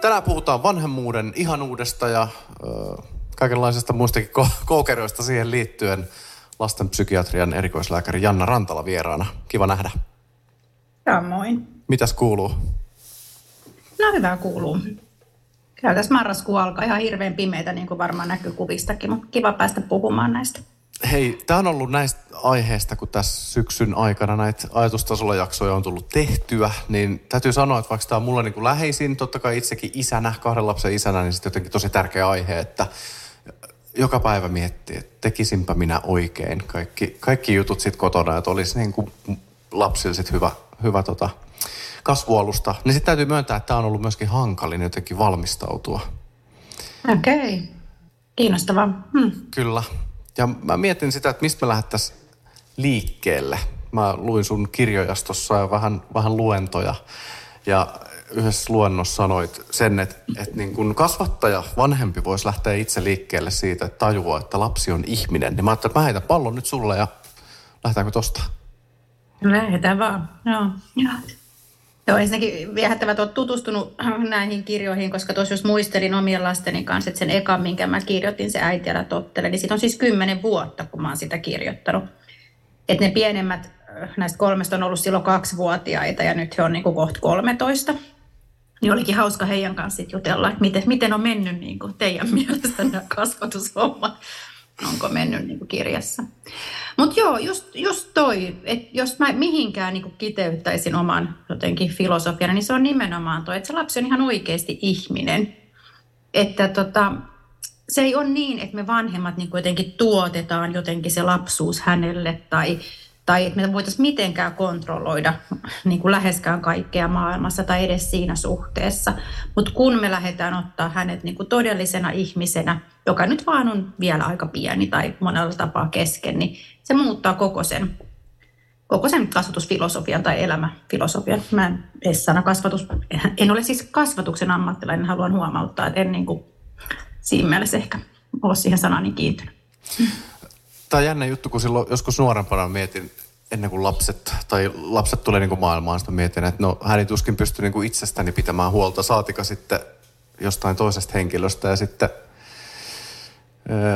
Tänään puhutaan vanhemmuuden ihanuudesta ja ö, kaikenlaisista muistakin ko- koukeroista siihen liittyen. Lastenpsykiatrian erikoislääkäri Janna Rantala vieraana. Kiva nähdä. Samoin. Mitäs kuuluu? No hyvä kuuluu. Kyllä tässä marraskuu alkaa ihan hirveän pimeitä, niin kuin varmaan näkyy kuvistakin, mutta kiva päästä puhumaan näistä. Hei, tämä on ollut näistä aiheista, kun tässä syksyn aikana näitä ajatustasolla jaksoja on tullut tehtyä, niin täytyy sanoa, että vaikka tämä on mulle niin kuin läheisin, totta kai itsekin isänä, kahden lapsen isänä, niin sitten jotenkin tosi tärkeä aihe, että joka päivä miettii, että tekisinpä minä oikein kaikki, kaikki jutut sitten kotona, että olisi niin kuin lapsille sit hyvä, hyvä tota, kasvualusta. Niin sitten täytyy myöntää, että tämä on ollut myöskin hankalin jotenkin valmistautua. Okei. Okay. Kiinnostavaa. Hmm. Kyllä. Ja mä mietin sitä, että mistä me lähdettäisiin liikkeelle. Mä luin sun kirjojastossa ja vähän, vähän luentoja. Ja yhdessä luennossa sanoit sen, että, että niin kun kasvattaja, vanhempi voisi lähteä itse liikkeelle siitä, että tajuaa, että lapsi on ihminen. Niin mä ajattelin, että mä heitän pallon nyt sulle ja lähdetäänkö tosta? Lähdetään vaan. Joo. Joo. Joo, ensinnäkin viehättävät olet tutustunut näihin kirjoihin, koska tuossa jos muistelin omien lasteni kanssa, että sen ekan, minkä mä kirjoitin, se äiti älä tottele, niin siitä on siis kymmenen vuotta, kun mä oon sitä kirjoittanut. Että ne pienemmät näistä kolmesta on ollut silloin kaksivuotiaita ja nyt he on niin kuin kohta 13. Niin olikin hauska heidän kanssa jutella, että miten, miten on mennyt niin kuin teidän mielestä nämä kasvatushommat onko mennyt niin kuin kirjassa. Mutta joo, just, just toi, että jos mä mihinkään niin kuin kiteyttäisin oman jotenkin filosofian, niin se on nimenomaan toi, että se lapsi on ihan oikeasti ihminen. Että tota, se ei ole niin, että me vanhemmat niin jotenkin tuotetaan jotenkin se lapsuus hänelle tai tai että me voitaisiin mitenkään kontrolloida niin kuin läheskään kaikkea maailmassa tai edes siinä suhteessa. Mutta kun me lähdetään ottaa hänet niin kuin todellisena ihmisenä, joka nyt vaan on vielä aika pieni tai monella tapaa kesken, niin se muuttaa koko sen, koko sen kasvatusfilosofian tai elämäfilosofian. Mä en sana kasvatus, en ole siis kasvatuksen ammattilainen, haluan huomauttaa, että en niin kuin siinä mielessä ehkä ole siihen sanaan niin kiintynyt. Tämä on jännä juttu, kun silloin joskus nuorempana mietin, ennen kuin lapset, tai lapset tulee niin kuin maailmaan, sitten mietin, että no hän ei tuskin pysty niin kuin itsestäni pitämään huolta, saatika sitten jostain toisesta henkilöstä. Ja sitten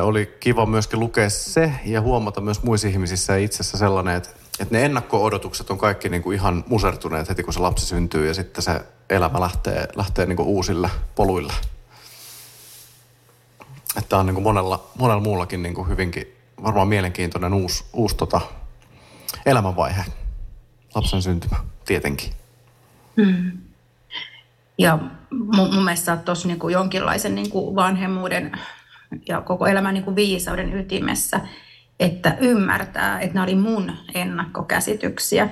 oli kiva myöskin lukea se ja huomata myös muissa ihmisissä ja itsessä sellainen, että, että ne ennakko-odotukset on kaikki niin kuin ihan musertuneet heti, kun se lapsi syntyy ja sitten se elämä lähtee, lähtee niin kuin uusille poluille. Että on niin kuin monella, monella muullakin niin kuin hyvinkin varmaan mielenkiintoinen uusi, uusi tota, elämänvaihe. Lapsen syntymä, tietenkin. Mm. Ja mun, mun mielestä olet tuossa niin jonkinlaisen niin kuin vanhemmuuden ja koko elämän niin kuin viisauden ytimessä, että ymmärtää, että nämä oli mun ennakkokäsityksiä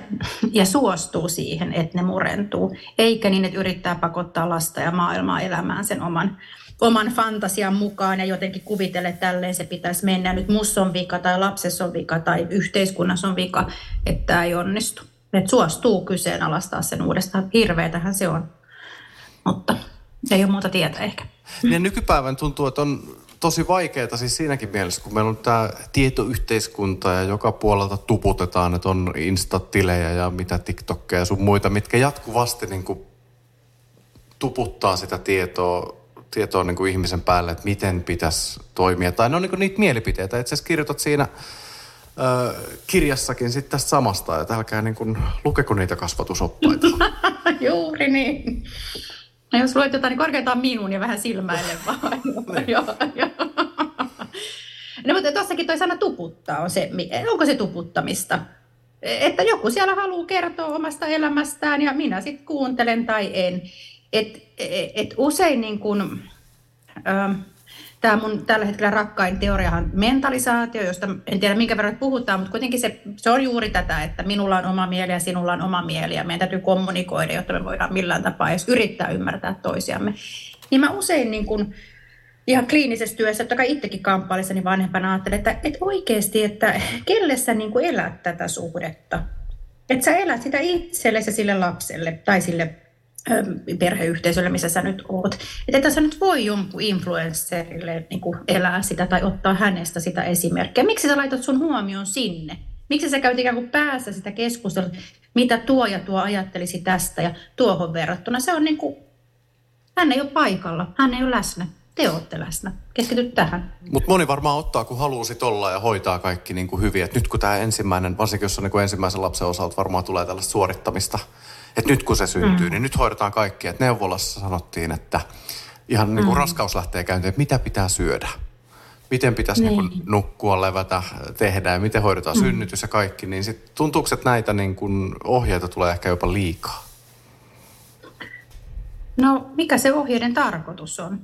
ja suostuu siihen, että ne murentuu. Eikä niin, että yrittää pakottaa lasta ja maailmaa elämään sen oman oman fantasian mukaan ja jotenkin kuvitelle, että tälleen se pitäisi mennä. Nyt mussa on vika tai lapsessa on vika tai yhteiskunnassa on vika, että tämä ei onnistu. Että suostuu kyseenalaistaa sen uudestaan. Hirveetähän se on, mutta ei ole muuta tietä ehkä. Ja nykypäivän tuntuu, että on tosi vaikeaa siis siinäkin mielessä, kun meillä on tämä tietoyhteiskunta ja joka puolelta tuputetaan, että on instatilejä ja mitä TikTokkeja ja sun muita, mitkä jatkuvasti niin kuin tuputtaa sitä tietoa tietoa niin kuin ihmisen päälle, että miten pitäisi toimia. Tai ne on niin kuin niitä mielipiteitä. Itse asiassa kirjoitat siinä ö, kirjassakin sitten tästä samasta, että älkää niin kuin, lukeko niitä kasvatusoppaita. Juuri niin. No jos luet jotain, niin korkeintaan minuun ja vähän silmäille vaan. joo, joo. No mutta tuossakin toi sana tuputtaa on se, onko se tuputtamista? Että joku siellä haluaa kertoa omasta elämästään ja minä sitten kuuntelen tai en. Et, et usein niin kun, ähm, tämä mun tällä hetkellä rakkain teoriahan mentalisaatio, josta en tiedä minkä verran puhutaan, mutta kuitenkin se, se on juuri tätä, että minulla on oma mieli ja sinulla on oma mieli ja meidän täytyy kommunikoida, jotta me voidaan millään tapaa edes yrittää ymmärtää toisiamme. Niin mä usein niin kun, ihan kliinisessä työssä, että kai itsekin kamppailissani vanhempana ajattelen, että, että oikeasti, että kelle sä niin elät tätä suhdetta. Että sä elät sitä itsellesi sille lapselle tai sille perheyhteisölle, missä sä nyt oot. Että et sä nyt voi jonkun influencerille niin kuin elää sitä tai ottaa hänestä sitä esimerkkiä. Miksi sä laitat sun huomioon sinne? Miksi sä käyt ikään kuin päässä sitä keskustelua, mitä tuo ja tuo ajattelisi tästä ja tuohon verrattuna. Se on niin kuin, hän ei ole paikalla, hän ei ole läsnä. Te olette läsnä. Keskity tähän. Mutta moni varmaan ottaa, kun haluaa sit olla ja hoitaa kaikki niin kuin hyvin. Et nyt kun tämä ensimmäinen, varsinkin jos on niin kuin ensimmäisen lapsen osalta varmaan tulee tällaista suorittamista, että nyt kun se syntyy, mm. niin nyt hoidetaan kaikki. Et neuvolassa sanottiin, että ihan niin kuin mm. raskaus lähtee käyntiin, että mitä pitää syödä miten pitäisi niin. Niin nukkua, levätä, tehdä ja miten hoidetaan mm. synnytys ja kaikki, niin sit tuntuuko, että näitä niin kuin ohjeita tulee ehkä jopa liikaa? No, mikä se ohjeiden tarkoitus on?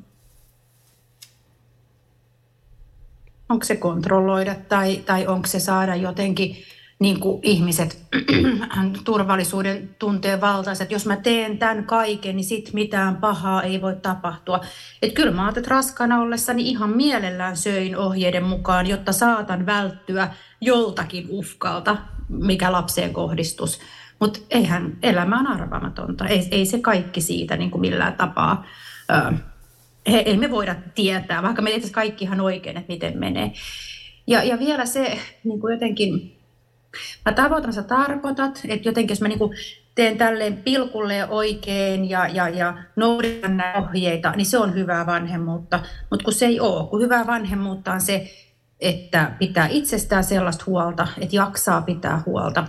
Onko se kontrolloida tai, tai onko se saada jotenkin niin kuin ihmiset turvallisuuden tunteen valtaiset. Jos mä teen tämän kaiken, niin sit mitään pahaa ei voi tapahtua. Et kyllä mä ajattelin, että raskaana ollessani ihan mielellään söin ohjeiden mukaan, jotta saatan välttyä joltakin uhkalta, mikä lapseen kohdistus. Mutta eihän elämä on arvaamatonta. Ei, ei se kaikki siitä niin kuin millään tapaa. Ö, ei me voida tietää, vaikka me tietysti kaikki ihan oikein, että miten menee. Ja, ja vielä se niin kuin jotenkin Mä tavoitan, sä tarkoitat, että jotenkin jos mä niin teen tälleen pilkulle oikein ja, ja, ja noudatan näitä ohjeita, niin se on hyvää vanhemmuutta. Mutta kun se ei ole, kun hyvää vanhemmuutta on se, että pitää itsestään sellaista huolta, että jaksaa pitää huolta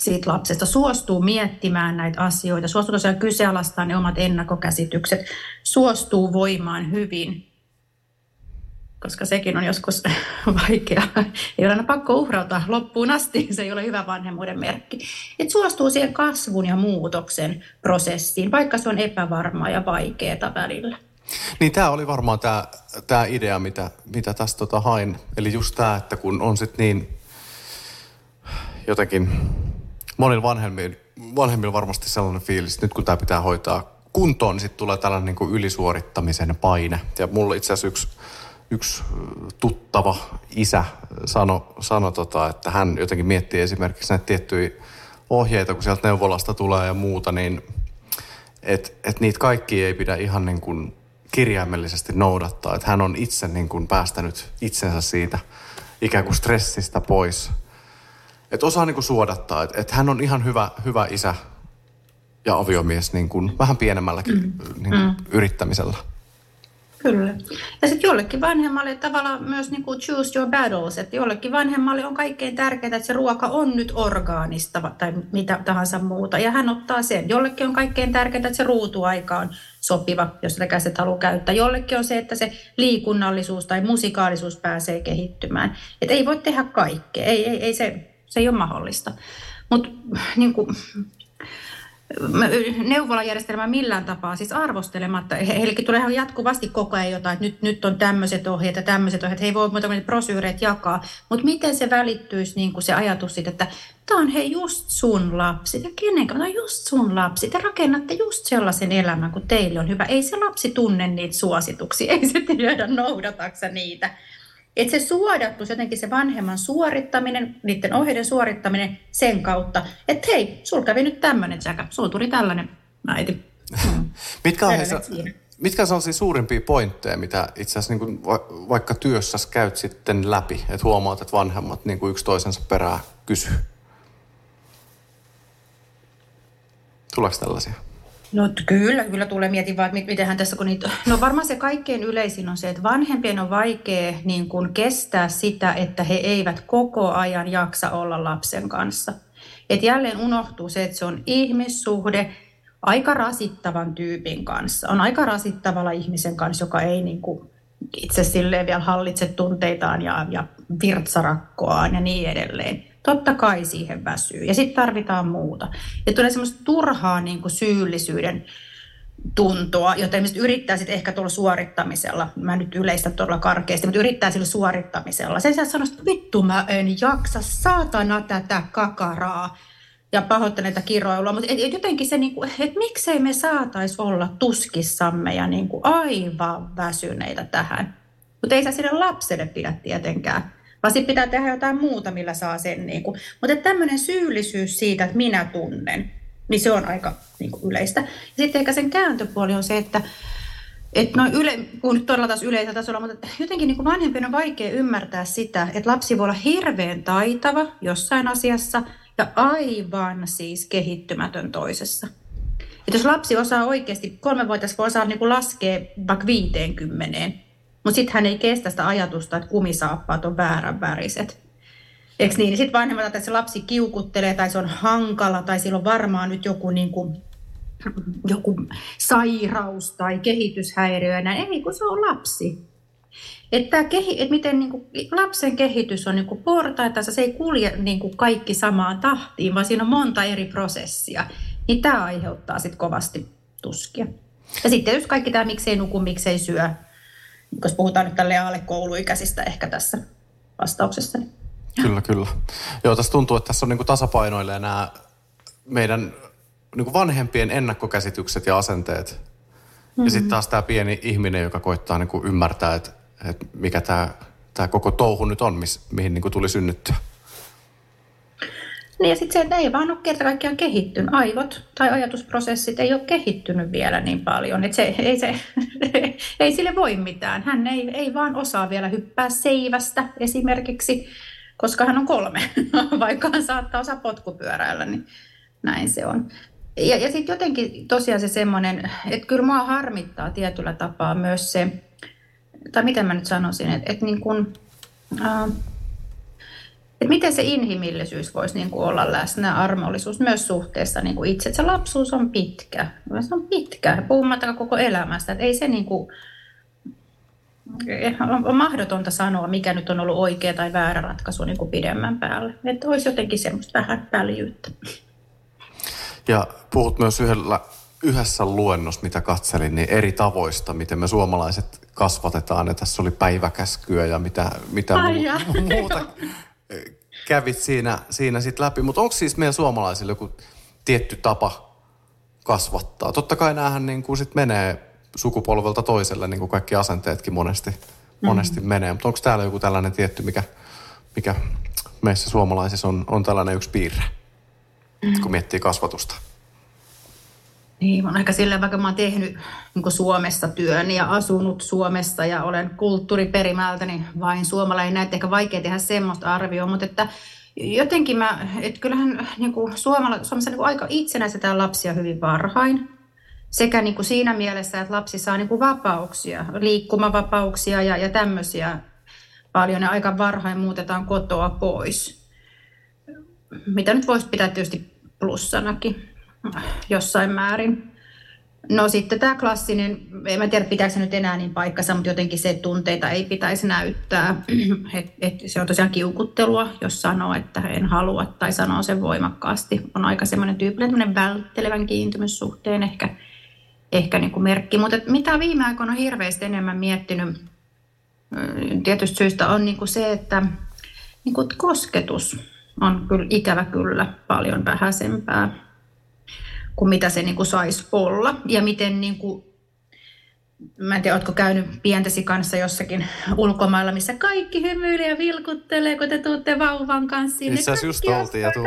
siitä lapsesta, suostuu miettimään näitä asioita, suostuu tosiaan kyseenalaistamaan ne omat ennakkokäsitykset, suostuu voimaan hyvin koska sekin on joskus vaikea. Ei ole aina pakko uhrautua loppuun asti, se ei ole hyvä vanhemmuuden merkki. Et suostuu siihen kasvun ja muutoksen prosessiin, vaikka se on epävarmaa ja vaikeaa välillä. Niin tämä oli varmaan tämä tää idea, mitä, mitä tästä tota hain. Eli just tämä, että kun on sitten niin jotenkin monilla vanhemmilla, vanhemmilla varmasti sellainen fiilis, että nyt kun tämä pitää hoitaa kuntoon, niin sitten tulee tällainen niin kuin ylisuorittamisen paine. Ja mulla itse asiassa yksi yksi tuttava isä sanoi, sano tota, että hän jotenkin miettii esimerkiksi näitä tiettyjä ohjeita, kun sieltä neuvolasta tulee ja muuta, niin että et niitä kaikki ei pidä ihan niin kuin kirjaimellisesti noudattaa. Että hän on itse niin kuin päästänyt itsensä siitä ikään kuin stressistä pois. Että osaa niin kuin suodattaa, että et hän on ihan hyvä, hyvä isä ja aviomies niin kuin vähän pienemmälläkin mm. Niin kuin mm. yrittämisellä. Kyllä. Ja sitten jollekin vanhemmalle tavallaan myös niin kuin choose your battles, että jollekin vanhemmalle on kaikkein tärkeintä, että se ruoka on nyt orgaanista tai mitä tahansa muuta, ja hän ottaa sen. Jollekin on kaikkein tärkeintä, että se ruutuaika on sopiva, jos sitä käsit haluaa käyttää. Jollekin on se, että se liikunnallisuus tai musikaalisuus pääsee kehittymään. Että ei voi tehdä kaikkea, ei, ei, ei se, se ei ole mahdollista. Mutta niin neuvolajärjestelmää millään tapaa siis arvostelematta. Heillekin tulee jatkuvasti koko ajan jotain, että nyt, nyt on tämmöiset ohjeet ja tämmöiset ohjeet, he ei voi muuta kuin brosyyreet jakaa. Mutta miten se välittyisi niin kuin se ajatus siitä, että tämä on hei just sun lapsi ja kenen on just sun lapsi. Te rakennatte just sellaisen elämän, kun teille on hyvä. Ei se lapsi tunne niitä suosituksia, ei se tiedä noudataksa niitä. Että se suodattu, jotenkin se vanhemman suorittaminen, niiden ohjeiden suorittaminen sen kautta, että hei, sul kävi nyt tämmöinen tsäkä, sul tuli tällainen äiti. Mm. mitkä, on se, mitkä on sellaisia suurimpia pointteja, mitä itse asiassa niin va, vaikka työssä käyt sitten läpi, että huomaat, että vanhemmat niin kuin yksi toisensa perää kysyy? Tuleeko tällaisia? No kyllä, kyllä tulee mietin vaan, että mitenhän tässä kun niitä... No varmaan se kaikkein yleisin on se, että vanhempien on vaikea niin kuin kestää sitä, että he eivät koko ajan jaksa olla lapsen kanssa. Et jälleen unohtuu se, että se on ihmissuhde aika rasittavan tyypin kanssa. On aika rasittavalla ihmisen kanssa, joka ei niin kuin itse silleen vielä hallitse tunteitaan ja, ja virtsarakkoaan ja niin edelleen. Totta kai siihen väsyy. Ja sitten tarvitaan muuta. Ja tulee semmoista turhaa niin kuin syyllisyyden tuntoa, jota ihmiset yrittää sitten ehkä tuolla suorittamisella, mä nyt yleistä tuolla karkeasti, mutta yrittää sillä suorittamisella. Sen sijaan sanoa, että vittu mä en jaksa, saatana tätä kakaraa ja pahoittelen tätä kiroilua, mutta et, et jotenkin se, niin että miksei me saatais olla tuskissamme ja niin kuin aivan väsyneitä tähän. Mutta ei se sille lapselle pidä tietenkään vaan sitten pitää tehdä jotain muuta, millä saa sen. Niin kuin. Mutta tämmöinen syyllisyys siitä, että minä tunnen, niin se on aika niin kuin yleistä. Ja sitten ehkä sen kääntöpuoli on se, että että no yle, puhun nyt todella taas yleisellä tasolla, mutta jotenkin niin vanhempien on vaikea ymmärtää sitä, että lapsi voi olla hirveän taitava jossain asiassa ja aivan siis kehittymätön toisessa. Että jos lapsi osaa oikeasti, kolmevuotias voi osaa niin laskea vaikka 50, mutta sitten hän ei kestä sitä ajatusta, että kumisaappaat on väärän väriset. Eikö niin? Sitten vanhemmat että se lapsi kiukuttelee tai se on hankala tai sillä on varmaan nyt joku, niin kuin, joku sairaus tai kehityshäiriö. Näin. Ei, kun se on lapsi. Että, kehi, että miten niin kuin, lapsen kehitys on niin kuin se ei kulje niin kuin kaikki samaan tahtiin, vaan siinä on monta eri prosessia. Niin tämä aiheuttaa sitten kovasti tuskia. Ja sitten tietysti kaikki tämä, miksei nuku, miksei syö, koska puhutaan nyt tälle alle kouluikäisistä ehkä tässä vastauksessa. Kyllä, kyllä. Joo, tässä tuntuu, että tässä on niin tasapainoille nämä meidän niin vanhempien ennakkokäsitykset ja asenteet. Mm-hmm. Ja sitten taas tämä pieni ihminen, joka koittaa niin ymmärtää, että, että mikä tämä, tämä koko touhu nyt on, mihin niin tuli synnyttyä. Niin ja sitten se, että ei vaan ole kerta kaikkiaan kehittynyt. Aivot tai ajatusprosessit ei ole kehittynyt vielä niin paljon. Että se, ei, se, ei sille voi mitään. Hän ei, ei vaan osaa vielä hyppää seivästä esimerkiksi, koska hän on kolme, vaikka hän saattaa osaa potkupyöräillä, niin näin se on. Ja, ja sitten jotenkin tosiaan se semmoinen, että kyllä mua harmittaa tietyllä tapaa myös se, tai miten mä nyt sanoisin, että, että niin kun, äh, että miten se inhimillisyys voisi niin kuin olla läsnä, armollisuus myös suhteessa niin kuin itse. Että se lapsuus on pitkä, se on pitkä, puhumattakaan koko elämästä. Että ei se niin kuin, on mahdotonta sanoa, mikä nyt on ollut oikea tai väärä ratkaisu niin kuin pidemmän päälle. Että olisi jotenkin semmoista vähän väljyyttä. Ja puhut myös yhdellä, yhdessä luennossa, mitä katselin, niin eri tavoista, miten me suomalaiset kasvatetaan. Ja tässä oli päiväkäskyä ja mitä, mitä mu- muuta kävit siinä, siinä sit läpi. Mutta onko siis meidän suomalaisille joku tietty tapa kasvattaa? Totta kai näähän niin kuin sit menee sukupolvelta toiselle, niin kuin kaikki asenteetkin monesti, monesti mm-hmm. menee. Mutta onko täällä joku tällainen tietty, mikä, mikä meissä suomalaisissa on, on tällainen yksi piirre, mm-hmm. kun miettii kasvatusta? Niin, on aika silleen, vaikka mä oon tehnyt niin Suomessa työn ja asunut Suomessa ja olen kulttuuriperimältä, niin vain suomalainen näitä ehkä vaikea tehdä semmoista arvioa, mutta että jotenkin mä, että kyllähän niin kuin Suomala, Suomessa niin kuin aika itsenäistetään lapsia hyvin varhain. Sekä niin kuin siinä mielessä, että lapsi saa niin kuin vapauksia, liikkumavapauksia ja, ja tämmöisiä paljon. Ja aika varhain muutetaan kotoa pois. Mitä nyt voisi pitää tietysti plussanakin jossain määrin. No sitten tämä klassinen, en tiedä pitääkö se nyt enää niin paikkansa, mutta jotenkin se, että tunteita ei pitäisi näyttää. Et, et se on tosiaan kiukuttelua, jos sanoo, että en halua tai sanoo sen voimakkaasti. On aika semmoinen tyypillinen välttelevän kiintymyssuhteen ehkä, ehkä niin kuin merkki. Mutta mitä viime aikoina on hirveästi enemmän miettinyt tietystä syystä on niin kuin se, että niin kuin kosketus on kyllä ikävä kyllä paljon vähäisempää kuin mitä se niin kuin saisi olla. Ja miten, niin kuin, mä en tiedä, oletko käynyt pientäsi kanssa jossakin ulkomailla, missä kaikki hymyilee ja vilkuttelee, kun te tuutte vauvan kanssa sinne. Itse just oltiin ja tuu...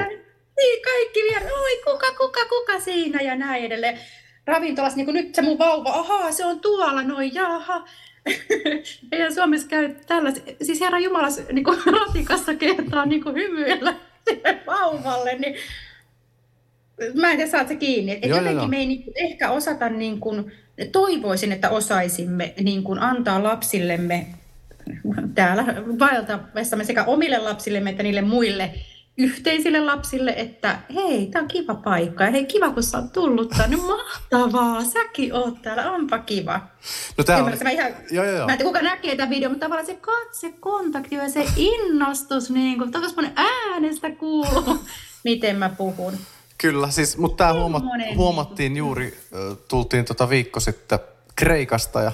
Niin, kaikki vielä, oi kuka, kuka, kuka siinä ja näin edelleen. Ravintolassa, niin kuin nyt se mun vauva, ahaa, se on tuolla, noin, jaha. Eihän Suomessa käy tällaista, siis Herra Jumala niin kuin ratikassa kertaa niin kuin hymyillä vauvalle, niin mä en tiedä, saat se kiinni. Et joo, jotenkin joo. me ei niin, ehkä osata, niin kuin, toivoisin, että osaisimme niin kuin antaa lapsillemme täällä vaeltaessamme sekä omille lapsillemme että niille muille yhteisille lapsille, että hei, tämä on kiva paikka ja hei, kiva kun sä oot tullut tänne, mahtavaa, säkin oot täällä, onpa kiva. No tää on... Mä, ihan, joo, joo, joo. mä en kuka näkee tämän videon, mutta tavallaan se katsekontakti ja se innostus, niin kuin, äänestä kuuluu, miten mä puhun. Kyllä, siis, mutta tämä huoma- huomattiin juuri, tultiin tota viikko sitten Kreikasta ja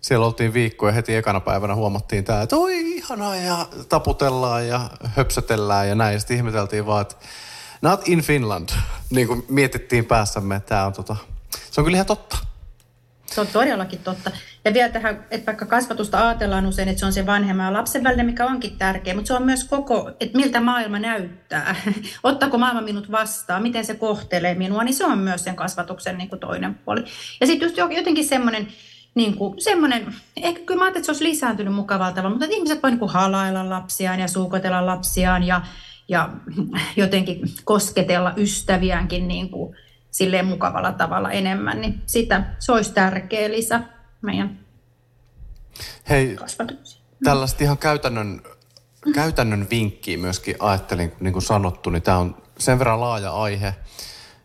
siellä oltiin viikko ja heti ekana päivänä huomattiin tämä, että oi ihanaa ja taputellaan ja höpsötellään ja näin. Ja sitten ihmeteltiin vaan, että not in Finland. Niin kuin mietittiin päässämme, että tämä on tota, se on kyllä ihan totta. Se on todellakin totta. Ja vielä tähän, että vaikka kasvatusta ajatellaan usein, että se on se vanhemman ja lapsen välinen, mikä onkin tärkeä, mutta se on myös koko, että miltä maailma näyttää. Ottaako maailma minut vastaan, miten se kohtelee minua, niin se on myös sen kasvatuksen niin kuin toinen puoli. Ja sitten just jotenkin semmoinen niin kuin semmoinen, ehkä kyllä mä ajattelin, että se olisi lisääntynyt mukavalla tavalla, mutta ihmiset voi niin kuin halailla lapsiaan ja suukotella lapsiaan ja, ja jotenkin kosketella ystäviäänkin niin kuin silleen mukavalla tavalla enemmän, niin sitä, se olisi tärkeä lisä meidän Hei, tällaista ihan käytännön, käytännön vinkkiä myöskin ajattelin, niin kuin sanottu, niin tämä on sen verran laaja aihe.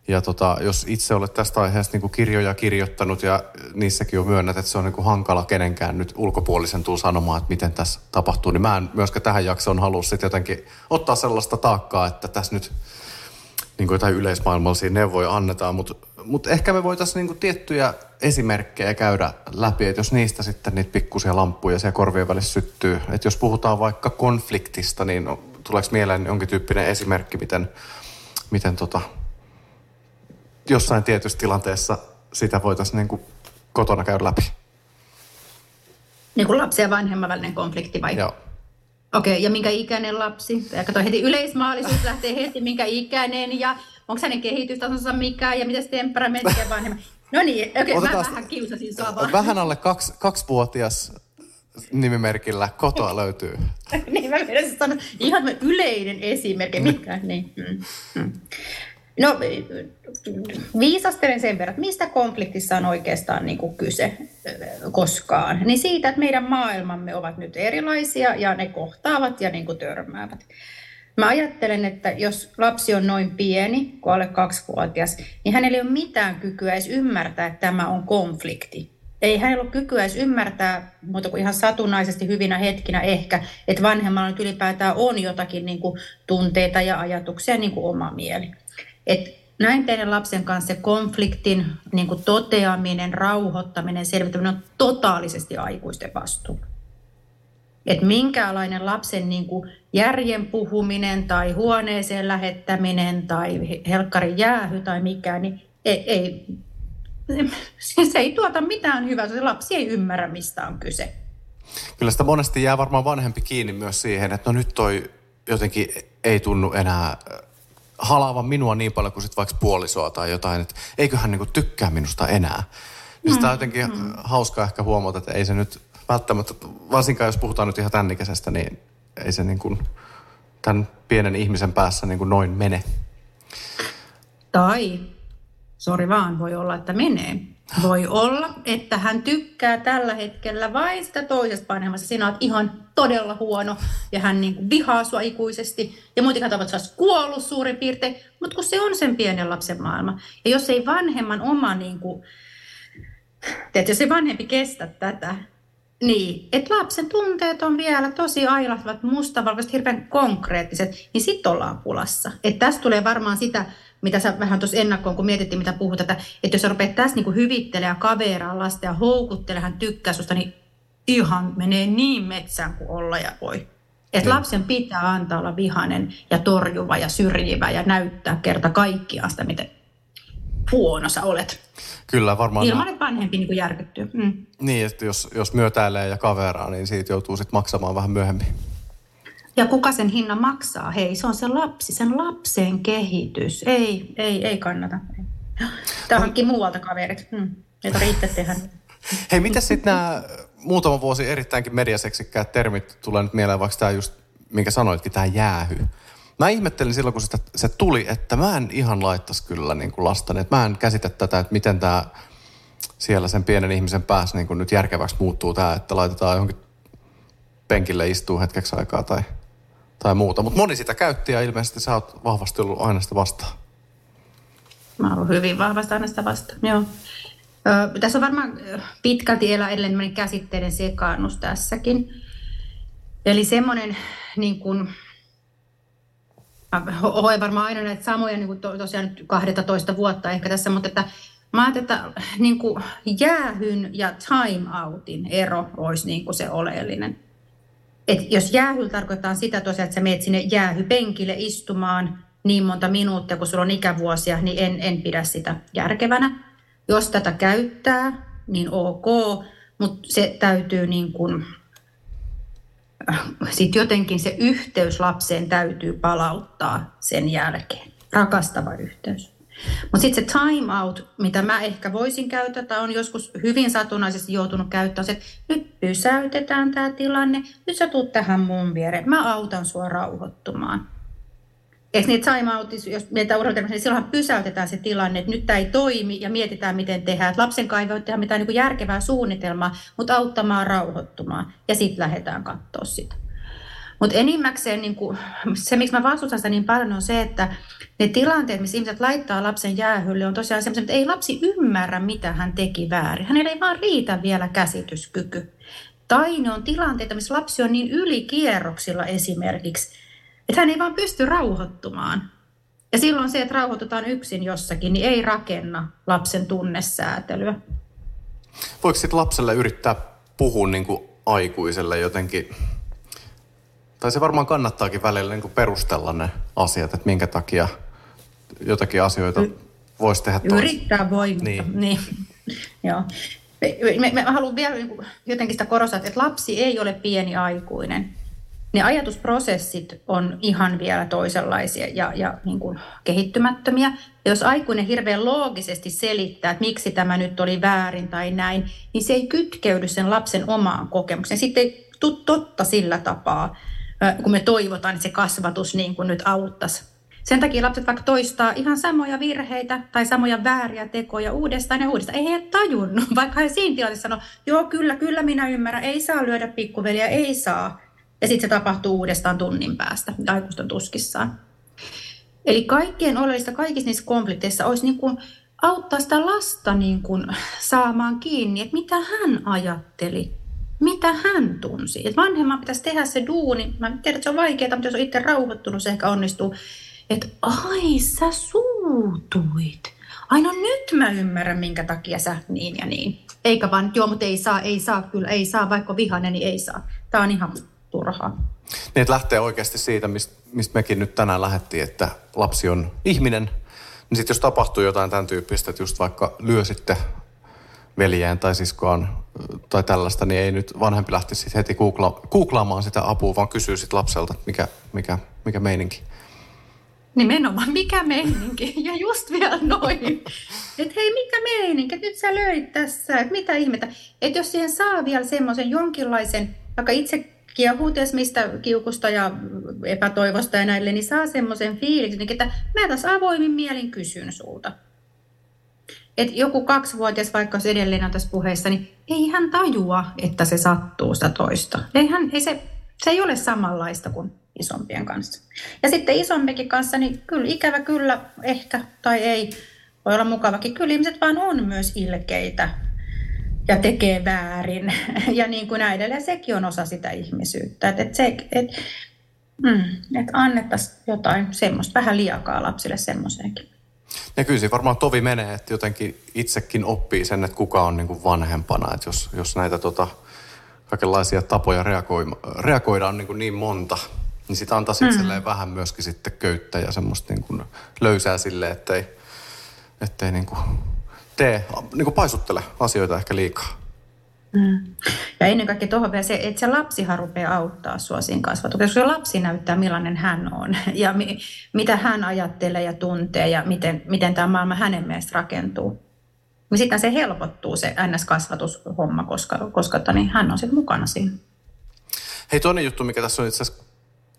Ja tota, jos itse olet tästä aiheesta niin kuin kirjoja kirjoittanut ja niissäkin on myönnät, että se on niin kuin hankala kenenkään nyt ulkopuolisen tuu sanomaan, että miten tässä tapahtuu, niin mä en myöskään tähän jaksoon halua sitten jotenkin ottaa sellaista taakkaa, että tässä nyt niin kuin jotain yleismaailmallisia neuvoja annetaan, mutta mut ehkä me voitaisiin niin tiettyjä esimerkkejä käydä läpi, että jos niistä sitten niitä pikkusia lamppuja siellä korvien välissä syttyy. Että jos puhutaan vaikka konfliktista, niin tuleeko mieleen jonkin tyyppinen esimerkki, miten, miten tota, jossain tietyssä tilanteessa sitä voitaisiin niin kuin kotona käydä läpi? Niin kuin lapsi ja vanhemman välinen konflikti vai? Joo. Okei, okay, ja minkä ikäinen lapsi? Ja kato heti yleismaallisuus lähtee heti, minkä ikäinen ja onko hänen kehitystasonsa mikä ja miten temperamentti ja vanhemman. No niin, okei, okay, mä vähän kiusasin sua vaan. Vähän alle kaksi, kaksivuotias nimimerkillä kotoa löytyy. niin, mä sanoa ihan yleinen esimerkki, mikä, niin. Mm, mm. No, viisastelen sen verran, että mistä konfliktissa on oikeastaan niin kuin kyse koskaan. Niin siitä, että meidän maailmamme ovat nyt erilaisia ja ne kohtaavat ja niin kuin törmäävät. Mä ajattelen, että jos lapsi on noin pieni, kuin alle kaksivuotias, niin hänellä ei ole mitään kykyä edes ymmärtää, että tämä on konflikti. Ei hänellä ole kykyä edes ymmärtää, muuta kuin ihan satunnaisesti hyvinä hetkinä ehkä, että vanhemmalla nyt ylipäätään on jotakin niin kuin tunteita ja ajatuksia, niin kuin oma mieli. Et näin teidän lapsen kanssa se konfliktin niin kuin toteaminen, rauhoittaminen, selvittäminen on totaalisesti aikuisten vastuu. Et minkälainen lapsen niin kuin järjen puhuminen tai huoneeseen lähettäminen tai helkkarin jäähy tai mikä, niin ei, ei, se ei tuota mitään hyvää. Se lapsi ei ymmärrä, mistä on kyse. Kyllä sitä monesti jää varmaan vanhempi kiinni myös siihen, että no nyt toi jotenkin ei tunnu enää halaavan minua niin paljon kuin sit vaikka puolisoa tai jotain, että eiköhän niinku tykkää minusta enää. Niin sitä on jotenkin mm. hauskaa ehkä huomata, että ei se nyt välttämättä, varsinkaan jos puhutaan nyt ihan tämän ikäisestä, niin ei se niin kuin tämän pienen ihmisen päässä niin kuin noin mene. Tai, sori vaan, voi olla, että menee. Voi olla, että hän tykkää tällä hetkellä vain sitä toisesta vanhemmasta. Sinä olet ihan todella huono ja hän niin kuin vihaa sua ikuisesti. Ja muuten katsotaan, että kuollut suurin piirtein. Mutta kun se on sen pienen lapsen maailma. Ja jos ei vanhemman oma, niin kuin, tiedät, jos ei vanhempi kestä tätä, niin, että lapsen tunteet on vielä tosi ailahtavat, mustavalkoiset, hirveän konkreettiset, niin sitten ollaan pulassa. Että tästä tulee varmaan sitä, mitä sä vähän tuossa ennakkoon, kun mietittiin, mitä puhut, että, että jos sä rupeat tässä niin hyvittelemään kaveraa lasta ja houkuttelemaan tykkää susta, niin ihan menee niin metsään kuin olla ja voi. Että lapsen pitää antaa olla vihanen ja torjuva ja syrjivä ja näyttää kerta kaikkiaan sitä, miten huono sä olet. Kyllä, varmaan. Ilman, että vanhempi niin järkyttyy. Mm. Niin, että jos, jos myötäilee ja kaveraa, niin siitä joutuu sitten maksamaan vähän myöhemmin. Ja kuka sen hinnan maksaa? Hei, se on se lapsi, sen lapsen kehitys. Ei, ei, ei kannata. Tämä hankki muualta kaverit. Hmm. Ei tarvitse tehdä. Hei, mitä sitten nämä muutama vuosi erittäinkin mediaseksikkäät termit tulee nyt mieleen, vaikka tämä just, minkä sanoitkin, tämä jäähy. Mä ihmettelin silloin, kun sitä, se tuli, että mä en ihan laittaisi kyllä niin kuin lastani. Että mä en käsitä tätä, että miten tämä siellä sen pienen ihmisen päässä niin kuin nyt järkeväksi muuttuu tämä, että laitetaan johonkin penkille istuu hetkeksi aikaa tai, tai muuta. Mutta moni sitä käytti ja ilmeisesti sä oot vahvasti ollut aina sitä vastaan. Mä oon hyvin vahvasti aina sitä vastaan, joo. Ö, tässä on varmaan pitkälti elää edelleen käsitteiden sekaannus tässäkin. Eli semmoinen niin kuin, olen varmaan aina näitä samoja niin kuin to, tosiaan nyt 12 vuotta ehkä tässä, mutta että mä ajattelin, että niin kuin jäähyn ja time outin ero olisi niin kuin se oleellinen. Et jos jäähyllä tarkoittaa sitä tosiaan, että sä meet sinne jäähypenkille istumaan niin monta minuuttia, kun sulla on ikävuosia, niin en, en pidä sitä järkevänä. Jos tätä käyttää, niin ok, mutta se täytyy niin kuin sitten jotenkin se yhteys lapseen täytyy palauttaa sen jälkeen. Rakastava yhteys. Mutta sitten se time out, mitä mä ehkä voisin käyttää, tai on joskus hyvin satunnaisesti joutunut käyttämään, se, että nyt pysäytetään tämä tilanne, nyt sä tuut tähän mun viereen, mä autan sua rauhoittumaan. Eikö niitä time out, jos mietitään urheiluterveys, niin silloinhan pysäytetään se tilanne, että nyt tämä ei toimi ja mietitään, miten tehdään. Että lapsen kai voi tehdä mitään niin järkevää suunnitelmaa, mutta auttamaan rauhoittumaan ja sitten lähdetään katsoa sitä. Mutta enimmäkseen niin kuin, se, miksi mä vastustan sitä niin paljon, on se, että ne tilanteet, missä ihmiset laittaa lapsen jäähylle, on tosiaan sellaisia, että ei lapsi ymmärrä, mitä hän teki väärin. Hänellä ei vaan riitä vielä käsityskyky. Tai ne on tilanteita, missä lapsi on niin ylikierroksilla esimerkiksi, että hän ei vaan pysty rauhoittumaan. Ja silloin se, että rauhoitutaan yksin jossakin, niin ei rakenna lapsen tunnesäätelyä. Voiko sitten lapselle yrittää puhua niin kuin aikuiselle jotenkin tai se varmaan kannattaakin välillä niin kuin perustella ne asiat, että minkä takia jotakin asioita y- voisi tehdä toisin. Yrittää voimata, niin. niin. Joo. Mä, mä haluan vielä niin jotenkin sitä korostaa, että lapsi ei ole pieni aikuinen. Ne ajatusprosessit on ihan vielä toisenlaisia ja, ja niin kuin kehittymättömiä. Ja jos aikuinen hirveän loogisesti selittää, että miksi tämä nyt oli väärin tai näin, niin se ei kytkeydy sen lapsen omaan kokemukseen. Sitten ei tule totta sillä tapaa kun me toivotaan, että se kasvatus niin kuin nyt auttaisi. Sen takia lapset vaikka toistaa ihan samoja virheitä tai samoja vääriä tekoja uudestaan ja uudestaan. Ei he tajunnut, vaikka he siinä tilanteessa sanoo, joo kyllä, kyllä minä ymmärrän, ei saa lyödä pikkuveliä, ei saa. Ja sitten se tapahtuu uudestaan tunnin päästä, aikuisten tuskissaan. Eli kaikkien oleellista kaikissa niissä konflikteissa olisi niin kuin auttaa sitä lasta niin kuin saamaan kiinni, että mitä hän ajatteli mitä hän tunsi. Et vanhemman pitäisi tehdä se duuni. Mä tiedän, että se on vaikeaa, mutta jos on itse rauhoittunut, se ehkä onnistuu. Että ai, sä suutuit. Ai no nyt mä ymmärrän, minkä takia sä niin ja niin. Eikä vaan, joo, mutta ei saa, ei saa, kyllä ei saa, vaikka vihainen, niin ei saa. Tämä on ihan turhaa. Niin, lähtee oikeasti siitä, mistä, mistä mekin nyt tänään lähdettiin, että lapsi on ihminen. Niin sitten jos tapahtuu jotain tämän tyyppistä, että just vaikka lyö sitten veljeen tai siskoon tai tällaista, niin ei nyt vanhempi lähtisi heti googla- googlaamaan sitä apua, vaan kysyy sitten lapselta, mikä, mikä, mikä meininki. Nimenomaan, mikä meininki? Ja just vielä noin. Että hei, mikä meininki? Nyt sä löit tässä, että mitä ihmettä. Että jos siihen saa vielä semmoisen jonkinlaisen, vaikka itse kiehuutes mistä kiukusta ja epätoivosta ja näille, niin saa semmoisen fiiliksen, että mä taas avoimin mielin kysyn sulta että joku kaksivuotias, vaikka se edelleen on tässä puheessa, niin ei hän tajua, että se sattuu sitä toista. Ei, hän, ei se, se ei ole samanlaista kuin isompien kanssa. Ja sitten isompikin kanssa, niin kyllä ikävä kyllä ehkä tai ei, voi olla mukavakin. Kyllä ihmiset vaan on myös ilkeitä ja tekee väärin. Ja niin kuin edelleen, sekin on osa sitä ihmisyyttä. Että et se, et, mm, et annettaisiin jotain semmoista, vähän liakaa lapsille semmoiseenkin. Ja kyllä se varmaan tovi menee, että jotenkin itsekin oppii sen, että kuka on niin kuin vanhempana. Että jos, jos näitä tota, kaikenlaisia tapoja reagoida, reagoida on niin, kuin niin monta, niin sitä antaa mm. itselleen vähän myöskin sitten köyttä ja semmoista niin kuin löysää sille, ettei, ettei niin kuin tee, niin kuin paisuttele asioita ehkä liikaa. Mm. Ja ennen kaikkea tuohon vielä se, että se lapsihan rupeaa auttaa sua siinä kasvatuksessa. Se lapsi näyttää, millainen hän on ja mi, mitä hän ajattelee ja tuntee ja miten, miten tämä maailma hänen mielestä rakentuu. Niin sitten se helpottuu se NS-kasvatushomma, koska, koska niin hän on sitten mukana siinä. Hei, toinen juttu, mikä tässä on itse asiassa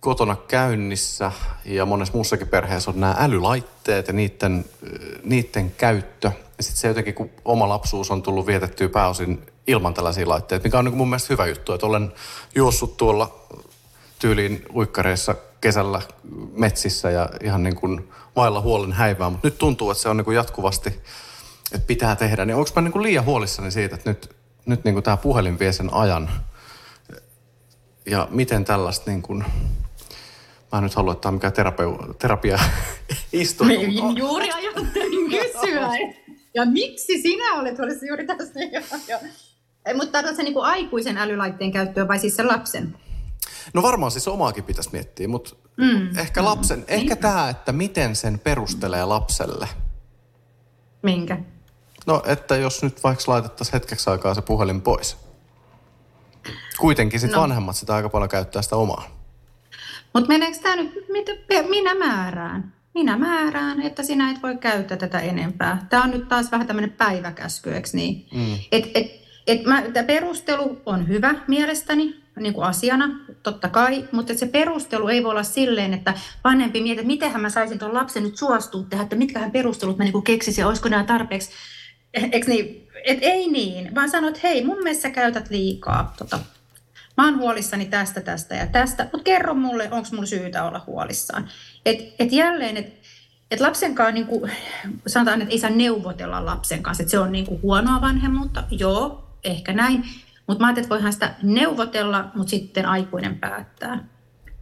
kotona käynnissä ja monessa muussakin perheessä on nämä älylaitteet ja niiden, niiden käyttö. Ja sitten se jotenkin, kun oma lapsuus on tullut vietettyä pääosin ilman tällaisia laitteita, mikä on niin mun mielestä hyvä juttu, että olen juossut tuolla tyyliin uikkareissa kesällä metsissä ja ihan niin kuin vailla huolen häivää, mutta nyt tuntuu, että se on niin kuin jatkuvasti, että pitää tehdä. Niin onko mä niin kuin liian huolissani siitä, että nyt, nyt niin kuin tämä puhelin vie sen ajan ja miten tällaista niin kuin, mä en nyt halua, että tämä on mikään terapia, terapia istu. Juuri ajattelin kysyä, ja miksi sinä olet huolissa juuri tästä? Mutta tarkoitatko niin aikuisen älylaitteen käyttöä vai siis sen lapsen? No varmaan siis omaakin pitäisi miettiä, mutta mm. ehkä lapsen, mm. ehkä tämä, että miten sen perustelee lapselle. Minkä? No, että jos nyt vaikka laitettaisiin hetkeksi aikaa se puhelin pois. Kuitenkin sitten no. vanhemmat sitä aika paljon käyttää sitä omaa. Mutta meneekö tämä nyt, mitä minä määrään? minä määrään, että sinä et voi käyttää tätä enempää. Tämä on nyt taas vähän tämmöinen päiväkäsky, eikö niin? Mm. Et, et, et mä, perustelu on hyvä mielestäni, niin kuin asiana, totta kai, mutta se perustelu ei voi olla silleen, että vanhempi mietit, että mitenhän mä saisin tuon lapsen nyt suostua tehdä, että mitkähän perustelut mä niin keksisin ja olisiko nämä tarpeeksi. Eikö niin? Et ei niin, vaan sanot, että hei, mun mielestä sä käytät liikaa. Tota, mä oon huolissani tästä, tästä ja tästä, mutta kerro mulle, onko mulla syytä olla huolissaan. Et, et jälleen, että et lapsen kanssa, niin kuin, sanotaan, että ei saa neuvotella lapsen kanssa, että se on niin kuin huonoa vanhemmuutta. Joo, ehkä näin. Mutta mä ajattelin, että voihan sitä neuvotella, mutta sitten aikuinen päättää.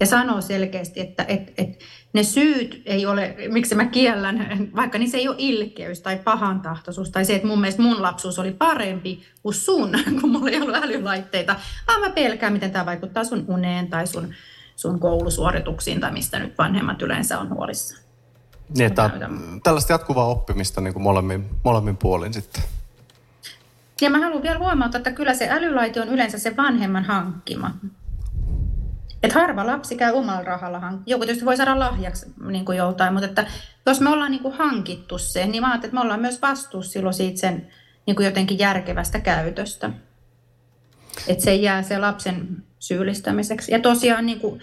Ja sanoo selkeästi, että et, et ne syyt ei ole, miksi mä kiellän, vaikka niin se ei ole ilkeys tai pahantahtoisuus tai se, että mun mielestä mun lapsuus oli parempi kuin sun, kun mulla ei ollut älylaitteita. Vaan mä pelkään, miten tämä vaikuttaa sun uneen tai sun, sun koulusuorituksiin tai mistä nyt vanhemmat yleensä on huolissaan. Niin, että tällaista jatkuvaa oppimista niin kuin molemmin, molemmin puolin sitten. Ja mä haluan vielä huomauttaa, että kyllä se älylaite on yleensä se vanhemman hankkima. Että harva lapsi käy omalla rahalla. Joku tietysti voi saada lahjaksi niin kuin joltain, mutta että jos me ollaan niin kuin hankittu se, niin mä että me ollaan myös vastuussa silloin siitä sen niin kuin jotenkin järkevästä käytöstä. Että se jää se lapsen syyllistämiseksi. Ja tosiaan niin kuin,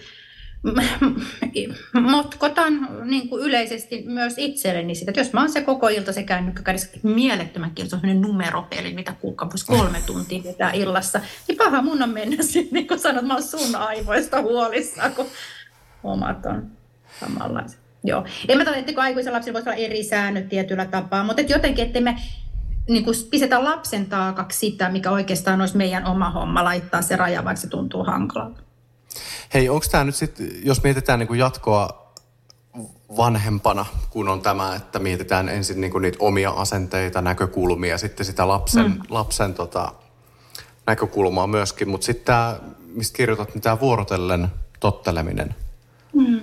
motkotan niin kuin yleisesti myös itselleni sitä, että jos mä oon se koko ilta se kännykkä kädessä mielettömän kieltä, se on numero-peli, mitä kuukka voisi kolme tuntia vetää illassa, niin paha mun on mennä sinne, niin kun sanot, mä oon sun aivoista huolissa, kun omat on samanlaiset. Joo. En mä tarvitse, että aikuisen lapsilla voisi olla eri säännöt tietyllä tapaa, mutta et jotenkin, että me niin kuin pistetä lapsen taakaksi sitä, mikä oikeastaan olisi meidän oma homma, laittaa se raja, vaikka se tuntuu hankalalta. Hei, onko tämä nyt sitten, jos mietitään niin kuin jatkoa vanhempana, kun on tämä, että mietitään ensin niin kuin niitä omia asenteita, näkökulmia, sitten sitä lapsen, mm. lapsen tota, näkökulmaa myöskin, mutta sitten tämä, mistä kirjoitat, niin tämä vuorotellen totteleminen, mm.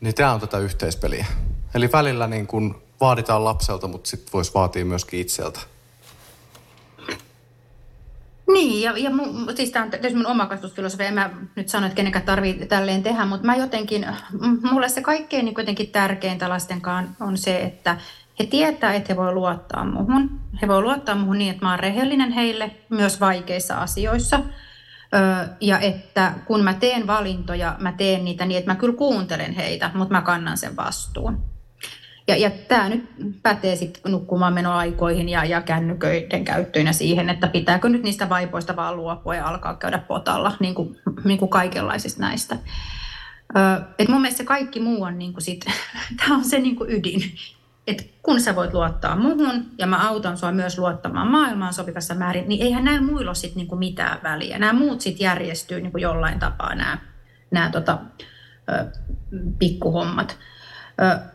niin tämä on tätä yhteispeliä. Eli välillä niin kuin vaaditaan lapselta, mutta sitten voisi vaatia myöskin itseltä. Niin, ja, ja mun, siis tämä on tietysti mun oma kasvatusfilosofia, en mä nyt sano, että kenenkään tarvitsee tälleen tehdä, mutta mä jotenkin, mulle se kaikkein niin kuitenkin tärkeintä lastenkaan on se, että he tietää, että he voi luottaa muhun. He voi luottaa muhun niin, että mä oon rehellinen heille myös vaikeissa asioissa. ja että kun mä teen valintoja, mä teen niitä niin, että mä kyllä kuuntelen heitä, mutta mä kannan sen vastuun. Ja, ja tämä nyt pätee sitten nukkumaan menoaikoihin ja, ja kännyköiden käyttöinä siihen, että pitääkö nyt niistä vaipoista vaan luopua ja alkaa käydä potalla, niin kuin, niin kuin kaikenlaisista näistä. Ö, et mun mielestä kaikki muu on niin kuin sit, tämä on se niin kuin ydin. Et kun sä voit luottaa muuhun ja mä autan sua myös luottamaan maailmaan sopivassa määrin, niin eihän näillä muilla ole sit niinku mitään väliä. Nämä muut sitten järjestyy niinku jollain tapaa nämä, nämä tota, pikkuhommat.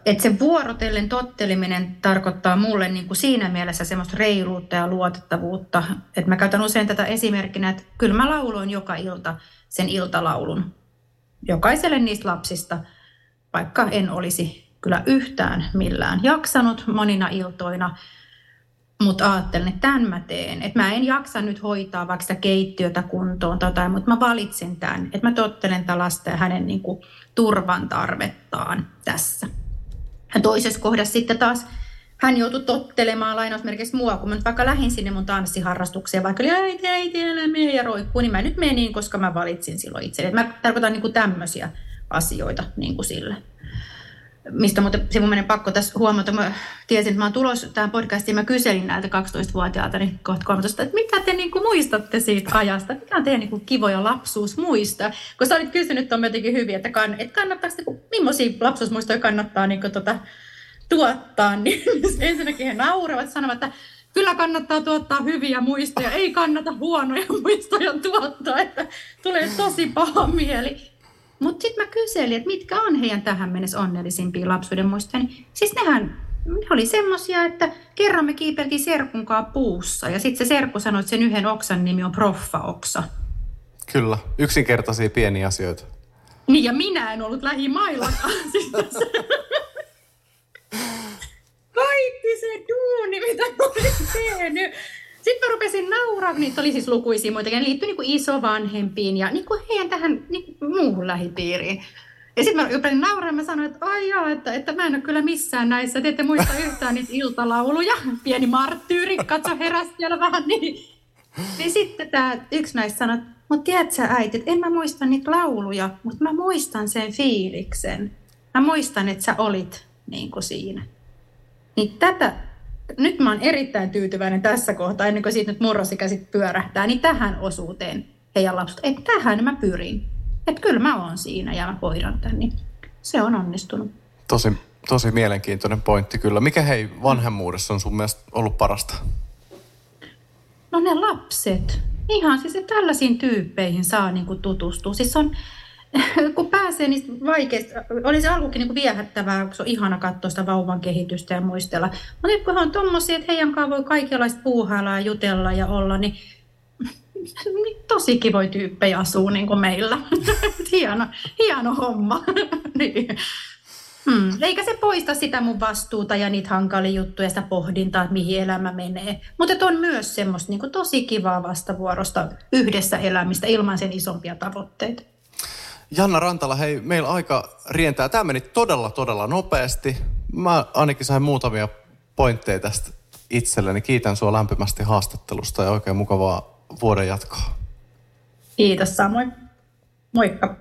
Että se vuorotellen totteleminen tarkoittaa mulle niin kuin siinä mielessä semmoista reiluutta ja luotettavuutta. Että mä käytän usein tätä esimerkkinä, että kyllä mä lauloin joka ilta sen iltalaulun jokaiselle niistä lapsista, vaikka en olisi kyllä yhtään millään jaksanut monina iltoina. Mutta ajattelen, että tämän mä teen. Että mä en jaksa nyt hoitaa vaikka sitä keittiötä kuntoon tai mutta mä valitsen tämän. Että mä tottelen tätä lasta ja hänen niin kuin, turvan tarvettaan tässä. Ja toisessa kohdassa sitten taas hän joutui tottelemaan lainausmerkeissä mua, kun mä nyt vaikka lähdin sinne mun tanssiharrastukseen, vaikka oli äiti, äiti, älä mene ja roikkuu, niin mä nyt menin, koska mä valitsin silloin itse. Mä tarkoitan niin kuin tämmöisiä asioita niin kuin sille mistä muuten semmoinen pakko tässä huomata, mä tiesin, että mä oon tulossa tähän podcastiin, mä kyselin näiltä 12-vuotiaalta, niin kohta 13, että mitä te niin kuin muistatte siitä ajasta, mikä on teidän niin kuin kivoja lapsuusmuista, kun sä olit kysynyt on jotenkin hyvin, että, kann, että kannattaako, niin millaisia lapsuusmuistoja kannattaa niin kuin, tota, tuottaa, niin ensinnäkin he nauravat, sanovat, että kyllä kannattaa tuottaa hyviä muistoja, ei kannata huonoja muistoja tuottaa, että tulee tosi paha mieli. Mutta sitten mä kyselin, että mitkä on heidän tähän mennessä onnellisimpia lapsuuden muistoja. Niin, siis nehän ne oli semmoisia, että kerran me kiipeltiin serkunkaan puussa ja sitten se serkku sanoi, että sen yhden oksan nimi on proffa-oksa. Kyllä, yksinkertaisia pieniä asioita. Niin ja minä en ollut lähimaillakaan. Kaikki se duuni, mitä olin tehnyt. Sitten mä rupesin nauraa, niitä oli siis lukuisia muitakin, ne liittyi niin isovanhempiin ja niin kuin heidän tähän niin kuin muuhun lähipiiriin. Ja sitten mä rupesin nauramaan, mä sanoin, että ai jaa, että, että mä en ole kyllä missään näissä, te ette muista yhtään niitä iltalauluja. Pieni marttyyri, katso heräsi siellä vähän niin. Niin sitten tämä yksi näistä sanoi, mutta tiedätkö äiti, että en mä muista niitä lauluja, mutta mä muistan sen fiiliksen. Mä muistan, että sä olit niin kuin siinä. Niin tätä, nyt mä oon erittäin tyytyväinen tässä kohtaa, ennen kuin siitä nyt murrosikä sitten pyörähtää, niin tähän osuuteen heidän lapset, että tähän mä pyrin. Että kyllä mä oon siinä ja mä hoidan tämän, niin se on onnistunut. Tosi, tosi mielenkiintoinen pointti kyllä. Mikä hei vanhemmuudessa on sun mielestä ollut parasta? No ne lapset. Ihan siis että tällaisiin tyyppeihin saa niin kuin tutustua. Siis on, kun pääsee niistä vaikeista, oli se alkukin niin viehättävää, kun se on ihana katsoa sitä vauvan kehitystä ja muistella. Mutta nyt kun on tommosia, että heidän kanssa voi kaikenlaista puuhailla ja jutella ja olla, niin tosi kivoja tyyppejä asuu niin kuin meillä. hieno, hieno homma. niin. Hmm. Eikä se poista sitä mun vastuuta ja niitä hankalia juttuja, sitä pohdintaa, että mihin elämä menee. Mutta on myös semmoista niin tosi kivaa vastavuorosta yhdessä elämistä ilman sen isompia tavoitteita. Janna Rantala, hei, meillä aika rientää. Tämä meni todella, todella nopeasti. Mä ainakin sain muutamia pointteja tästä itselleni. Kiitän sua lämpimästi haastattelusta ja oikein mukavaa vuoden jatkoa. Kiitos samoin. Moikka.